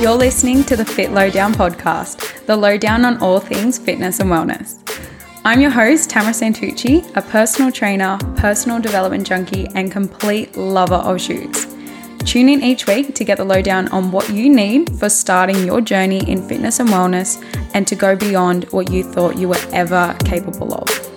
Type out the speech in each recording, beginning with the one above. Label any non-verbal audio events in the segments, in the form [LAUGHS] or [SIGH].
You're listening to the Fit Lowdown podcast, the lowdown on all things fitness and wellness. I'm your host, Tamara Santucci, a personal trainer, personal development junkie, and complete lover of shoes. Tune in each week to get the lowdown on what you need for starting your journey in fitness and wellness and to go beyond what you thought you were ever capable of.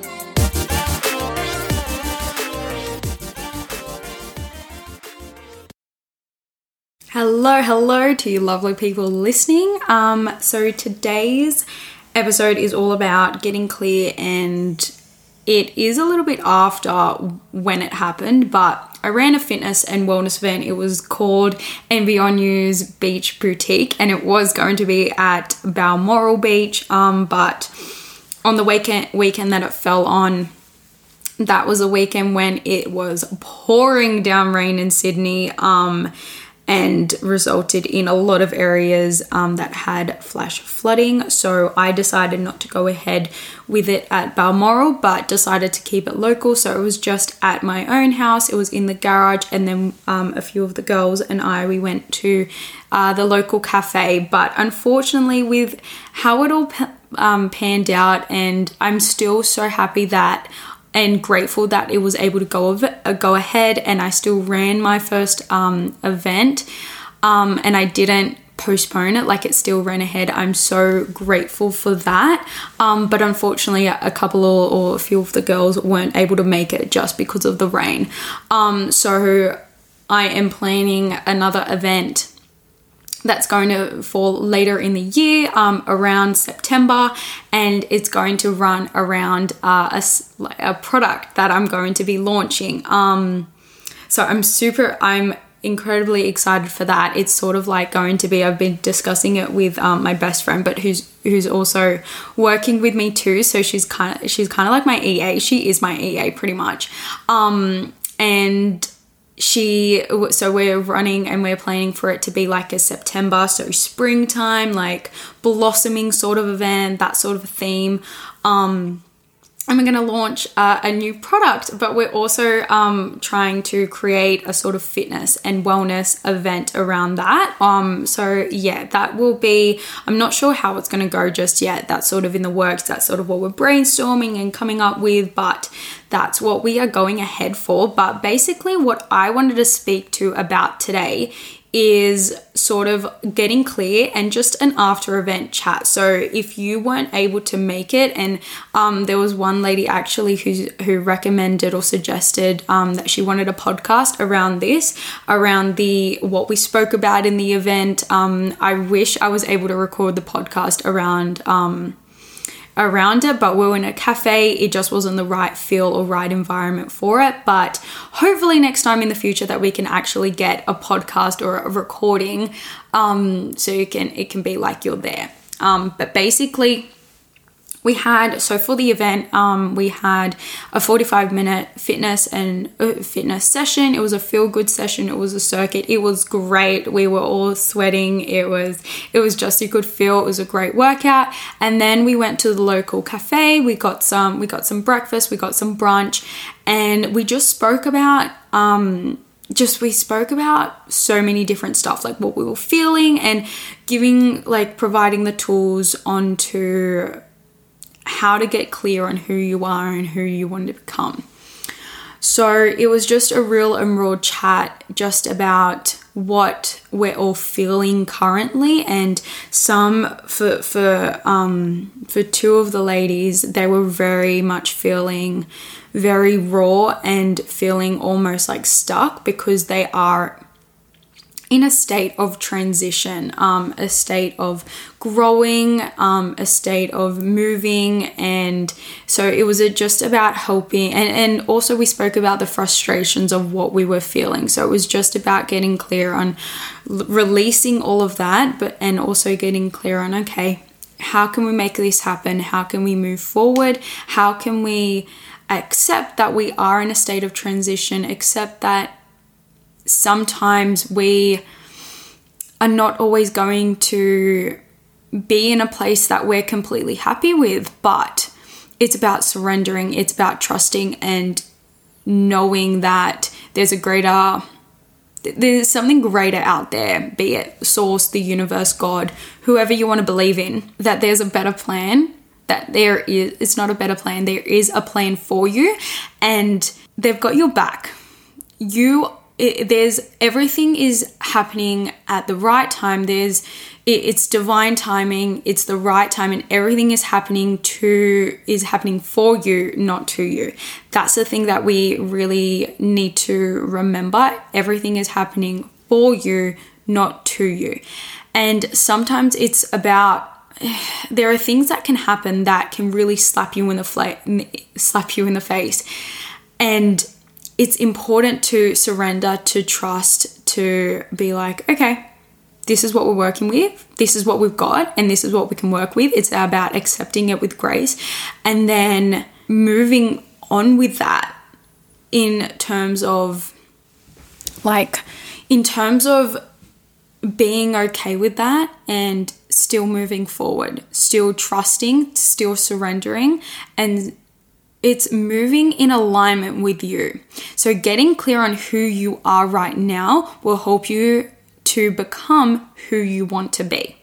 Hello, hello to you lovely people listening. Um, so today's episode is all about getting clear and it is a little bit after when it happened, but I ran a fitness and wellness event. It was called NBR News Beach Boutique and it was going to be at Balmoral Beach. Um, but on the weekend weekend that it fell on, that was a weekend when it was pouring down rain in Sydney. Um, and resulted in a lot of areas um, that had flash flooding. So I decided not to go ahead with it at Balmoral, but decided to keep it local. So it was just at my own house. It was in the garage, and then um, a few of the girls and I we went to uh, the local cafe. But unfortunately, with how it all um, panned out, and I'm still so happy that and grateful that it was able to go uh, go ahead and I still ran my first um, event. Um, and I didn't postpone it like it still ran ahead. I'm so grateful for that. Um, but unfortunately a couple or, or, a few of the girls weren't able to make it just because of the rain. Um, so i am planning another event that's going to fall later in the year um, around September and it's going to run around uh, a, a, product that I'm going to be launching. Um, so I'm super, I'm incredibly excited for that. It's sort of like going to be, I've been discussing it with um, my best friend, but who's who's also working with me too. So she's kind of she's kind of like my EA. She is my EA pretty much. Um, and she so we're running and we're planning for it to be like a September so springtime like blossoming sort of event that sort of theme um and we're going to launch uh, a new product, but we're also um, trying to create a sort of fitness and wellness event around that. Um, so, yeah, that will be, I'm not sure how it's going to go just yet. That's sort of in the works. That's sort of what we're brainstorming and coming up with, but that's what we are going ahead for. But basically, what I wanted to speak to about today is sort of getting clear and just an after event chat. So if you weren't able to make it, and um, there was one lady actually who who recommended or suggested um, that she wanted a podcast around this, around the what we spoke about in the event. Um, I wish I was able to record the podcast around um, around it, but we are in a cafe. It just wasn't the right feel or right environment for it. But hopefully, next time in the future, that we can actually get a podcast or a recording, um, so you can it can be like you're there. Um, but basically, we had so for the event um, we had a 45 minute fitness and uh, fitness session. It was a feel good session. It was a circuit. It was great. We were all sweating. It was it was just a good feel it was a great workout. And then we went to the local cafe. We got some we got some breakfast. We got some brunch. And we just spoke about um, just we spoke about so many different stuff like what we were feeling and giving like providing the tools onto how to get clear on who you are and who you want to become. So it was just a real and raw chat just about what we're all feeling currently and some for for um for two of the ladies they were very much feeling very raw and feeling almost like stuck because they are in a state of transition, um, a state of growing, um, a state of moving. And so it was just about helping. And, and also, we spoke about the frustrations of what we were feeling. So it was just about getting clear on releasing all of that, but and also getting clear on, okay, how can we make this happen? How can we move forward? How can we accept that we are in a state of transition, accept that sometimes we are not always going to be in a place that we're completely happy with, but it's about surrendering, it's about trusting and knowing that there's a greater there's something greater out there, be it source, the universe, God, whoever you want to believe in, that there's a better plan, that there is, it's not a better plan, there is a plan for you, and they've got your back. You, it, there's everything is happening at the right time. There's, it, it's divine timing, it's the right time, and everything is happening to, is happening for you, not to you. That's the thing that we really need to remember. Everything is happening for you, not to you. And sometimes it's about [SIGHS] there are things that can happen that can really slap you in the fla- slap you in the face. And it's important to surrender, to trust, to be like, okay, this is what we're working with, this is what we've got, and this is what we can work with. It's about accepting it with grace and then moving on with that in terms of like in terms of being okay with that and still moving forward, still trusting, still surrendering, and it's moving in alignment with you. So, getting clear on who you are right now will help you to become who you want to be.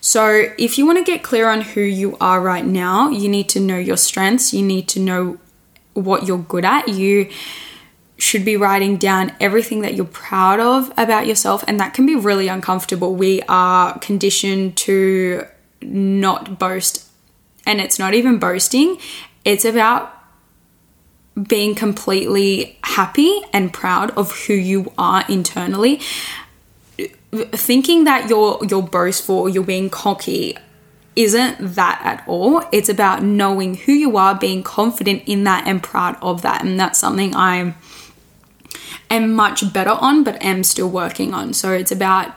So, if you want to get clear on who you are right now, you need to know your strengths, you need to know what you're good at. You should be writing down everything that you're proud of about yourself, and that can be really uncomfortable. We are conditioned to not boast, and it's not even boasting, it's about being completely happy and proud of who you are internally. Thinking that you're you're boastful, you're being cocky isn't that at all. It's about knowing who you are, being confident in that and proud of that. And that's something I'm am much better on, but am still working on. So it's about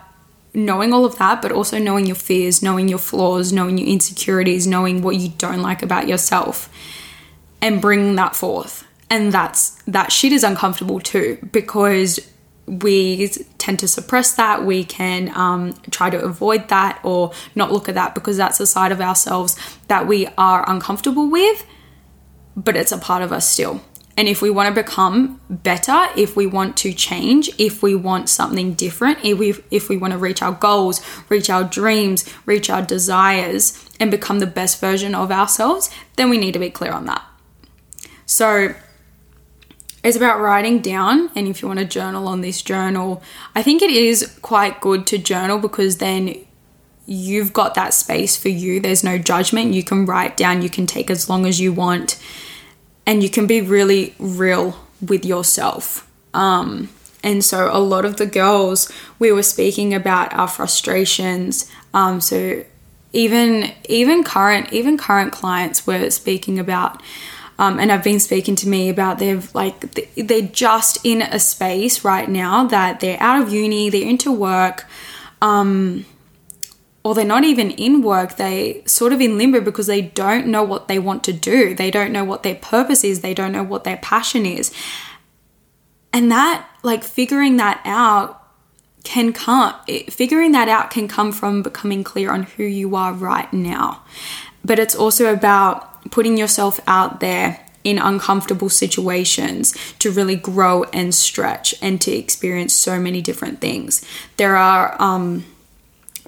knowing all of that, but also knowing your fears, knowing your flaws, knowing your insecurities, knowing what you don't like about yourself, and bringing that forth. And that's that shit is uncomfortable too because we tend to suppress that. We can um, try to avoid that or not look at that because that's a side of ourselves that we are uncomfortable with, but it's a part of us still. And if we want to become better, if we want to change, if we want something different, if we, if we want to reach our goals, reach our dreams, reach our desires, and become the best version of ourselves, then we need to be clear on that. So, it's about writing down. And if you want to journal on this journal, I think it is quite good to journal because then you've got that space for you. There's no judgment. You can write down, you can take as long as you want and you can be really real with yourself. Um, and so a lot of the girls we were speaking about our frustrations. Um, so even even current even current clients were speaking about. Um, and have been speaking to me about they've like they're just in a space right now that they're out of uni, they're into work, um, or they're not even in work, they sort of in limbo because they don't know what they want to do. They don't know what their purpose is, they don't know what their passion is. And that, like, figuring that out can come, it, figuring that out can come from becoming clear on who you are right now. But it's also about putting yourself out there in uncomfortable situations to really grow and stretch and to experience so many different things. There are, um,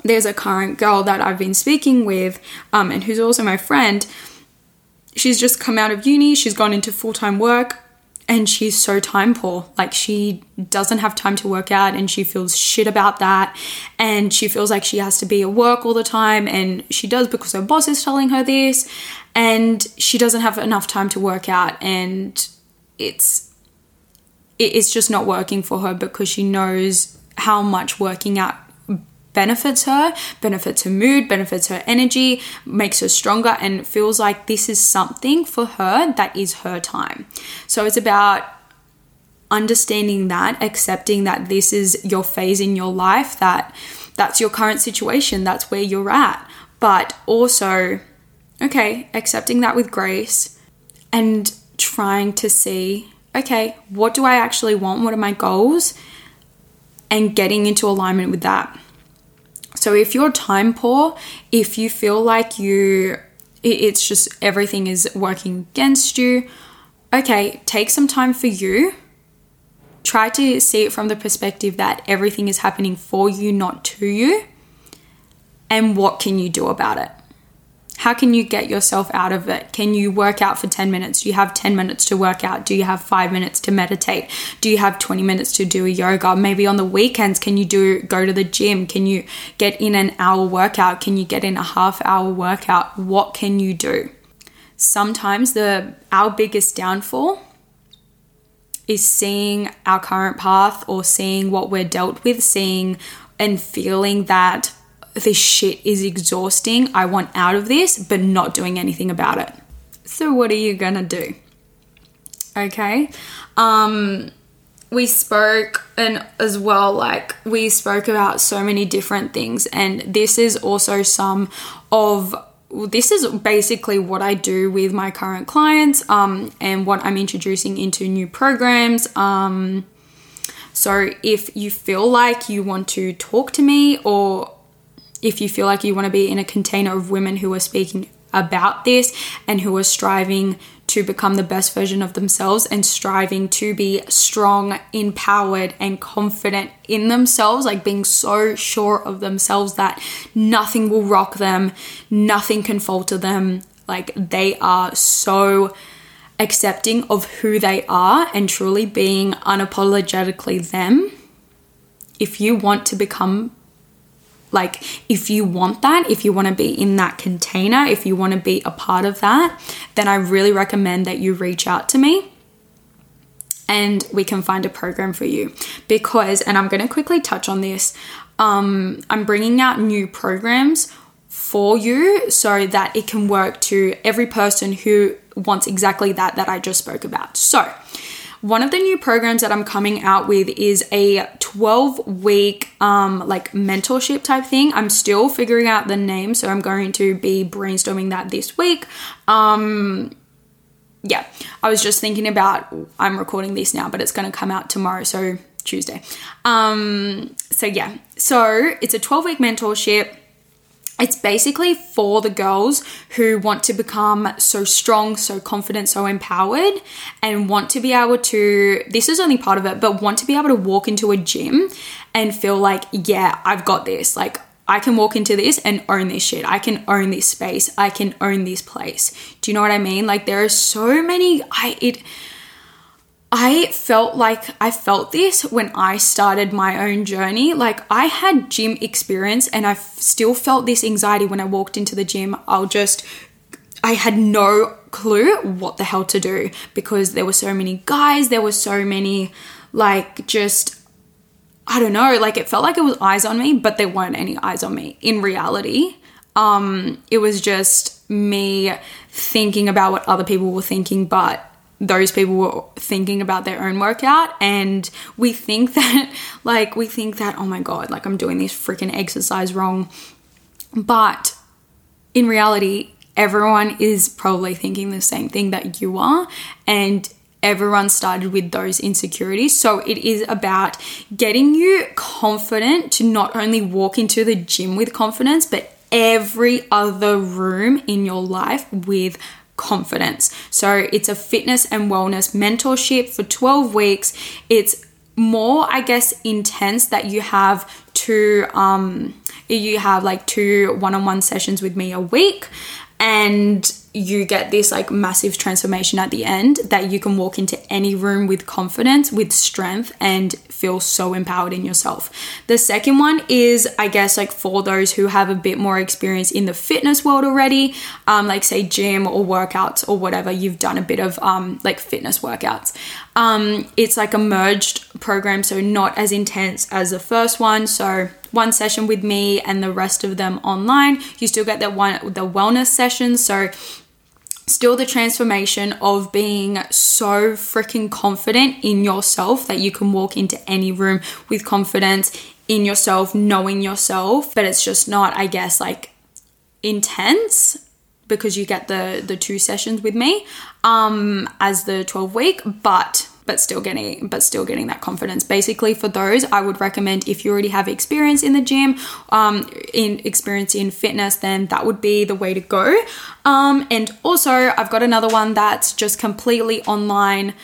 there's a current girl that I've been speaking with, um, and who's also my friend. She's just come out of uni, she's gone into full time work, and she's so time poor. Like, she doesn't have time to work out, and she feels shit about that. And she feels like she has to be at work all the time, and she does because her boss is telling her this, and she doesn't have enough time to work out, and it's it's just not working for her because she knows how much working out benefits her, benefits her mood, benefits her energy, makes her stronger, and feels like this is something for her that is her time. So it's about understanding that, accepting that this is your phase in your life, that that's your current situation, that's where you're at. But also, okay, accepting that with grace and trying to see, okay, what do I actually want? What are my goals? And getting into alignment with that. So if you're time poor, if you feel like you it's just everything is working against you, okay, take some time for you try to see it from the perspective that everything is happening for you, not to you. And what can you do about it? How can you get yourself out of it? Can you work out for 10 minutes? Do you have 10 minutes to work out? Do you have 5 minutes to meditate? Do you have 20 minutes to do a yoga? Maybe on the weekends can you do go to the gym? Can you get in an hour workout? Can you get in a half hour workout? What can you do? Sometimes the our biggest downfall is seeing our current path or seeing what we're dealt with, seeing and feeling that this shit is exhausting. I want out of this, but not doing anything about it. So, what are you gonna do? Okay. Um, we spoke and as well like we spoke about so many different things and this is also some of this is basically what I do with my current clients um, and what I'm introducing into new programs. Um, so if you feel like you want to talk to me or if you feel like you want to be in a container of women who are speaking about this and who are striving to become the best version of themselves and striving to be strong, empowered, and confident in themselves, like being so sure of themselves that nothing will rock them, nothing can falter them. Like they are so accepting of who they are and truly being unapologetically them. If you want to become like, if you want that, if you want to be in that container, if you want to be a part of that, then I really recommend that you reach out to me and we can find a program for you. Because, and I'm going to quickly touch on this, um, I'm bringing out new programs for you so that it can work to every person who wants exactly that that I just spoke about. So, one of the new programs that I'm coming out with is a 12 week um like mentorship type thing. I'm still figuring out the name, so I'm going to be brainstorming that this week. Um yeah, I was just thinking about I'm recording this now, but it's going to come out tomorrow, so Tuesday. Um so yeah. So, it's a 12 week mentorship it's basically for the girls who want to become so strong, so confident, so empowered, and want to be able to. This is only part of it, but want to be able to walk into a gym and feel like, yeah, I've got this. Like, I can walk into this and own this shit. I can own this space. I can own this place. Do you know what I mean? Like, there are so many. I, it I felt like I felt this when I started my own journey. Like I had gym experience and I still felt this anxiety when I walked into the gym. I'll just, I had no clue what the hell to do because there were so many guys, there were so many, like, just, I don't know, like it felt like it was eyes on me, but there weren't any eyes on me. In reality, um, it was just me thinking about what other people were thinking, but those people were thinking about their own workout and we think [LAUGHS] that like we think that oh my god like i'm doing this freaking exercise wrong. But in reality everyone is probably thinking the same thing that you are and everyone started with those insecurities. So it is about getting you confident to not only walk into the gym with confidence but every other room in your life with confidence. So it's a fitness and wellness mentorship for 12 weeks. It's more, I guess, intense that you have two um you have like two one-on-one sessions with me a week and you get this like massive transformation at the end that you can walk into any room with confidence, with strength, and feel so empowered in yourself. The second one is, I guess, like for those who have a bit more experience in the fitness world already, um, like say gym or workouts or whatever, you've done a bit of um, like fitness workouts. Um, it's like a merged program, so not as intense as the first one. So one session with me and the rest of them online. You still get that one the wellness session. So still the transformation of being so freaking confident in yourself that you can walk into any room with confidence in yourself, knowing yourself, but it's just not, I guess, like intense because you get the the two sessions with me um as the 12 week, but but still getting but still getting that confidence basically for those i would recommend if you already have experience in the gym um, in experience in fitness then that would be the way to go um, and also i've got another one that's just completely online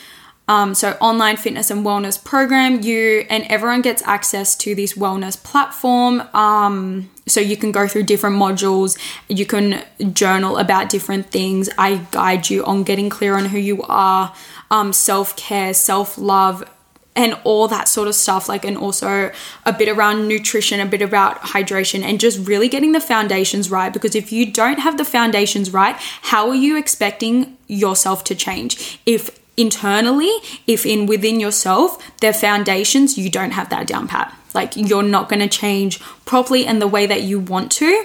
um, so online fitness and wellness program. You and everyone gets access to this wellness platform. Um, so you can go through different modules. You can journal about different things. I guide you on getting clear on who you are, um, self care, self love, and all that sort of stuff like and also a bit around nutrition a bit about hydration and just really getting the foundations right because if you don't have the foundations right how are you expecting yourself to change? If internally if in within yourself their foundations you don't have that down pat. Like you're not going to change properly and the way that you want to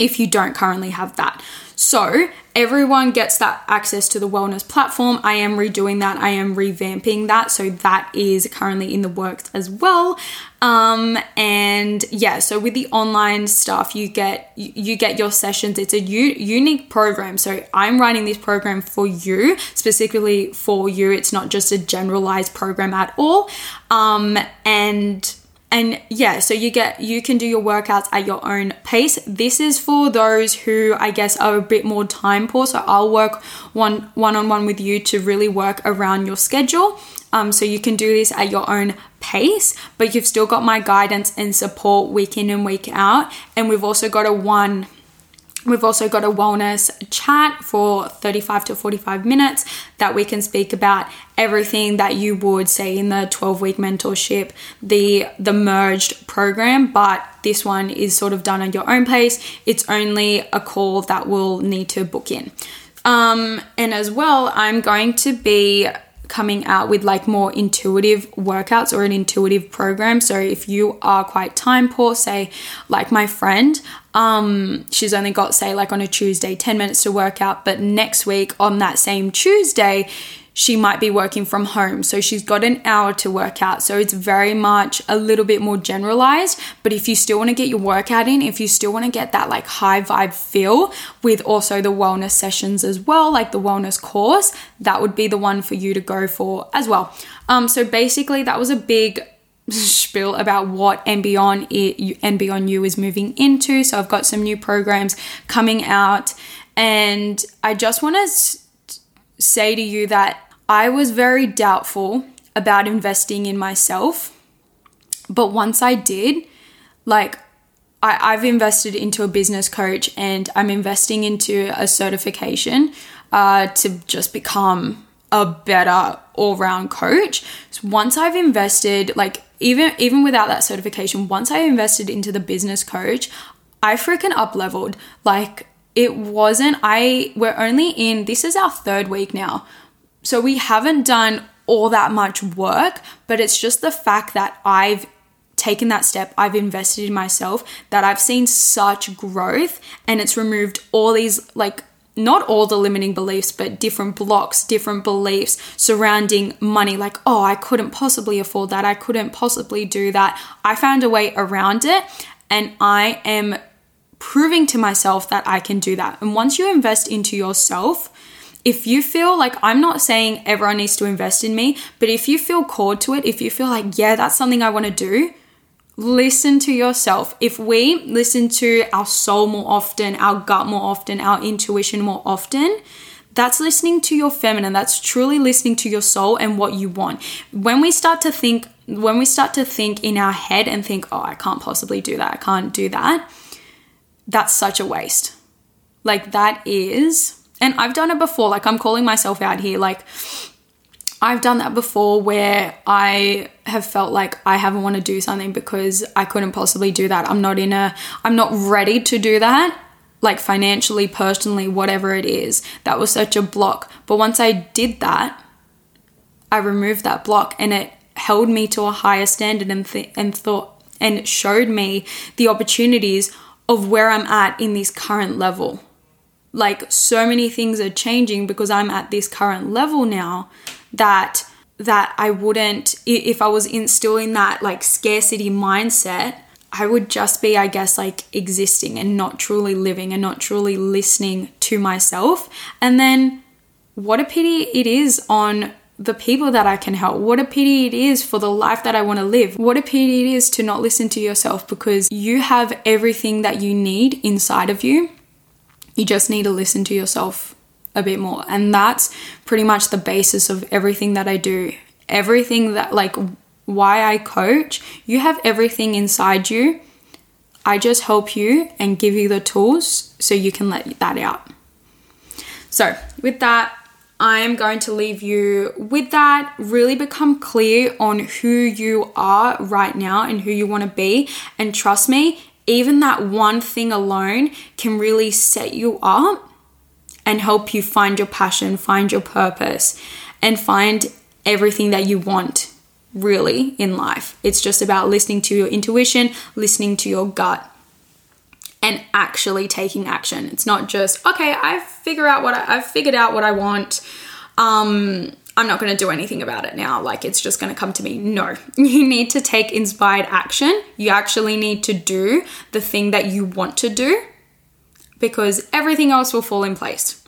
if you don't currently have that so everyone gets that access to the wellness platform. I am redoing that. I am revamping that. So that is currently in the works as well. Um, and yeah, so with the online stuff, you get you get your sessions. It's a u- unique program. So I'm writing this program for you, specifically for you. It's not just a generalized program at all. Um, and and yeah, so you get you can do your workouts at your own pace. This is for those who I guess are a bit more time poor. So I'll work one one on one with you to really work around your schedule. Um, so you can do this at your own pace, but you've still got my guidance and support week in and week out. And we've also got a one We've also got a wellness chat for 35 to 45 minutes that we can speak about everything that you would say in the 12 week mentorship, the the merged program, but this one is sort of done at your own pace. It's only a call that will need to book in. Um, and as well, I'm going to be coming out with like more intuitive workouts or an intuitive program. So if you are quite time poor, say like my friend, um she's only got say like on a Tuesday 10 minutes to work out, but next week on that same Tuesday, she might be working from home. So she's got an hour to work out. So it's very much a little bit more generalized. But if you still want to get your workout in, if you still want to get that like high vibe feel with also the wellness sessions as well, like the wellness course, that would be the one for you to go for as well. Um, so basically, that was a big spiel about what and beyond it and beyond you is moving into so i've got some new programs coming out and i just want to say to you that I was very doubtful about investing in myself. But once I did, like, I, have invested into a business coach and I'm investing into a certification uh, to just become a better all-round coach. So once I've invested, like even even without that certification, once I invested into the business coach, I freaking up leveled. Like it wasn't i we're only in this is our third week now so we haven't done all that much work but it's just the fact that i've taken that step i've invested in myself that i've seen such growth and it's removed all these like not all the limiting beliefs, but different blocks, different beliefs surrounding money. Like, oh, I couldn't possibly afford that. I couldn't possibly do that. I found a way around it, and I am proving to myself that I can do that. And once you invest into yourself, if you feel like I'm not saying everyone needs to invest in me, but if you feel called to it, if you feel like, yeah, that's something I want to do, listen to yourself. If we listen to our soul more often, our gut more often, our intuition more often, that's listening to your feminine. That's truly listening to your soul and what you want. When we start to think, when we start to think in our head and think, oh, I can't possibly do that, I can't do that, that's such a waste. Like, that is, and I've done it before, like, I'm calling myself out here. Like, I've done that before where I have felt like I haven't want to do something because I couldn't possibly do that. I'm not in a, I'm not ready to do that, like financially, personally, whatever it is. That was such a block. But once I did that, I removed that block and it held me to a higher standard and, th- and thought, and showed me the opportunities of where I'm at in this current level. Like so many things are changing because I'm at this current level now that that I wouldn't if I was instilling that like scarcity mindset, I would just be I guess like existing and not truly living and not truly listening to myself. And then what a pity it is on the people that I can help. What a pity it is for the life that I want to live. What a pity it is to not listen to yourself because you have everything that you need inside of you. You just need to listen to yourself a bit more. And that's pretty much the basis of everything that I do. Everything that, like, why I coach, you have everything inside you. I just help you and give you the tools so you can let that out. So, with that, I am going to leave you with that. Really become clear on who you are right now and who you want to be. And trust me, even that one thing alone can really set you up and help you find your passion, find your purpose, and find everything that you want really in life. It's just about listening to your intuition, listening to your gut and actually taking action. It's not just, okay, I figure out what I, I've figured out what I want. Um, I'm not going to do anything about it now. Like it's just going to come to me. No, [LAUGHS] you need to take inspired action. You actually need to do the thing that you want to do because everything else will fall in place.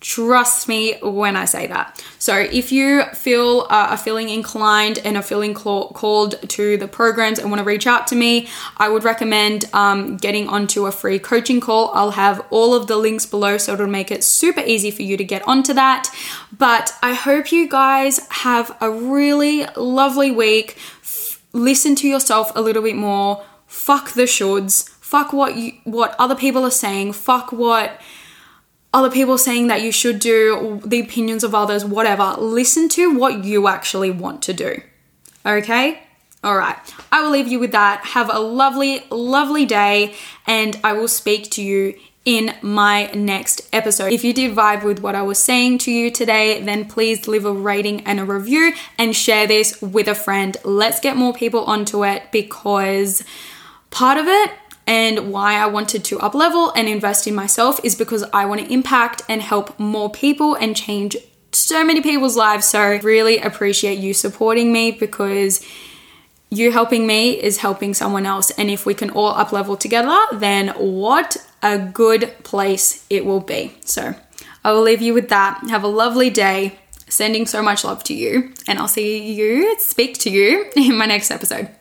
Trust me when I say that. So, if you feel uh, are feeling inclined and are feeling cl- called to the programs and want to reach out to me, I would recommend um, getting onto a free coaching call. I'll have all of the links below, so it'll make it super easy for you to get onto that. But I hope you guys have a really lovely week. F- listen to yourself a little bit more. Fuck the shoulds. Fuck what you what other people are saying. Fuck what other people saying that you should do, the opinions of others, whatever. Listen to what you actually want to do. Okay? All right. I will leave you with that. Have a lovely, lovely day, and I will speak to you in my next episode. If you did vibe with what I was saying to you today, then please leave a rating and a review and share this with a friend. Let's get more people onto it because part of it and why I wanted to up level and invest in myself is because I want to impact and help more people and change so many people's lives. So, really appreciate you supporting me because you helping me is helping someone else. And if we can all up level together, then what a good place it will be. So, I will leave you with that. Have a lovely day. Sending so much love to you, and I'll see you, speak to you [LAUGHS] in my next episode.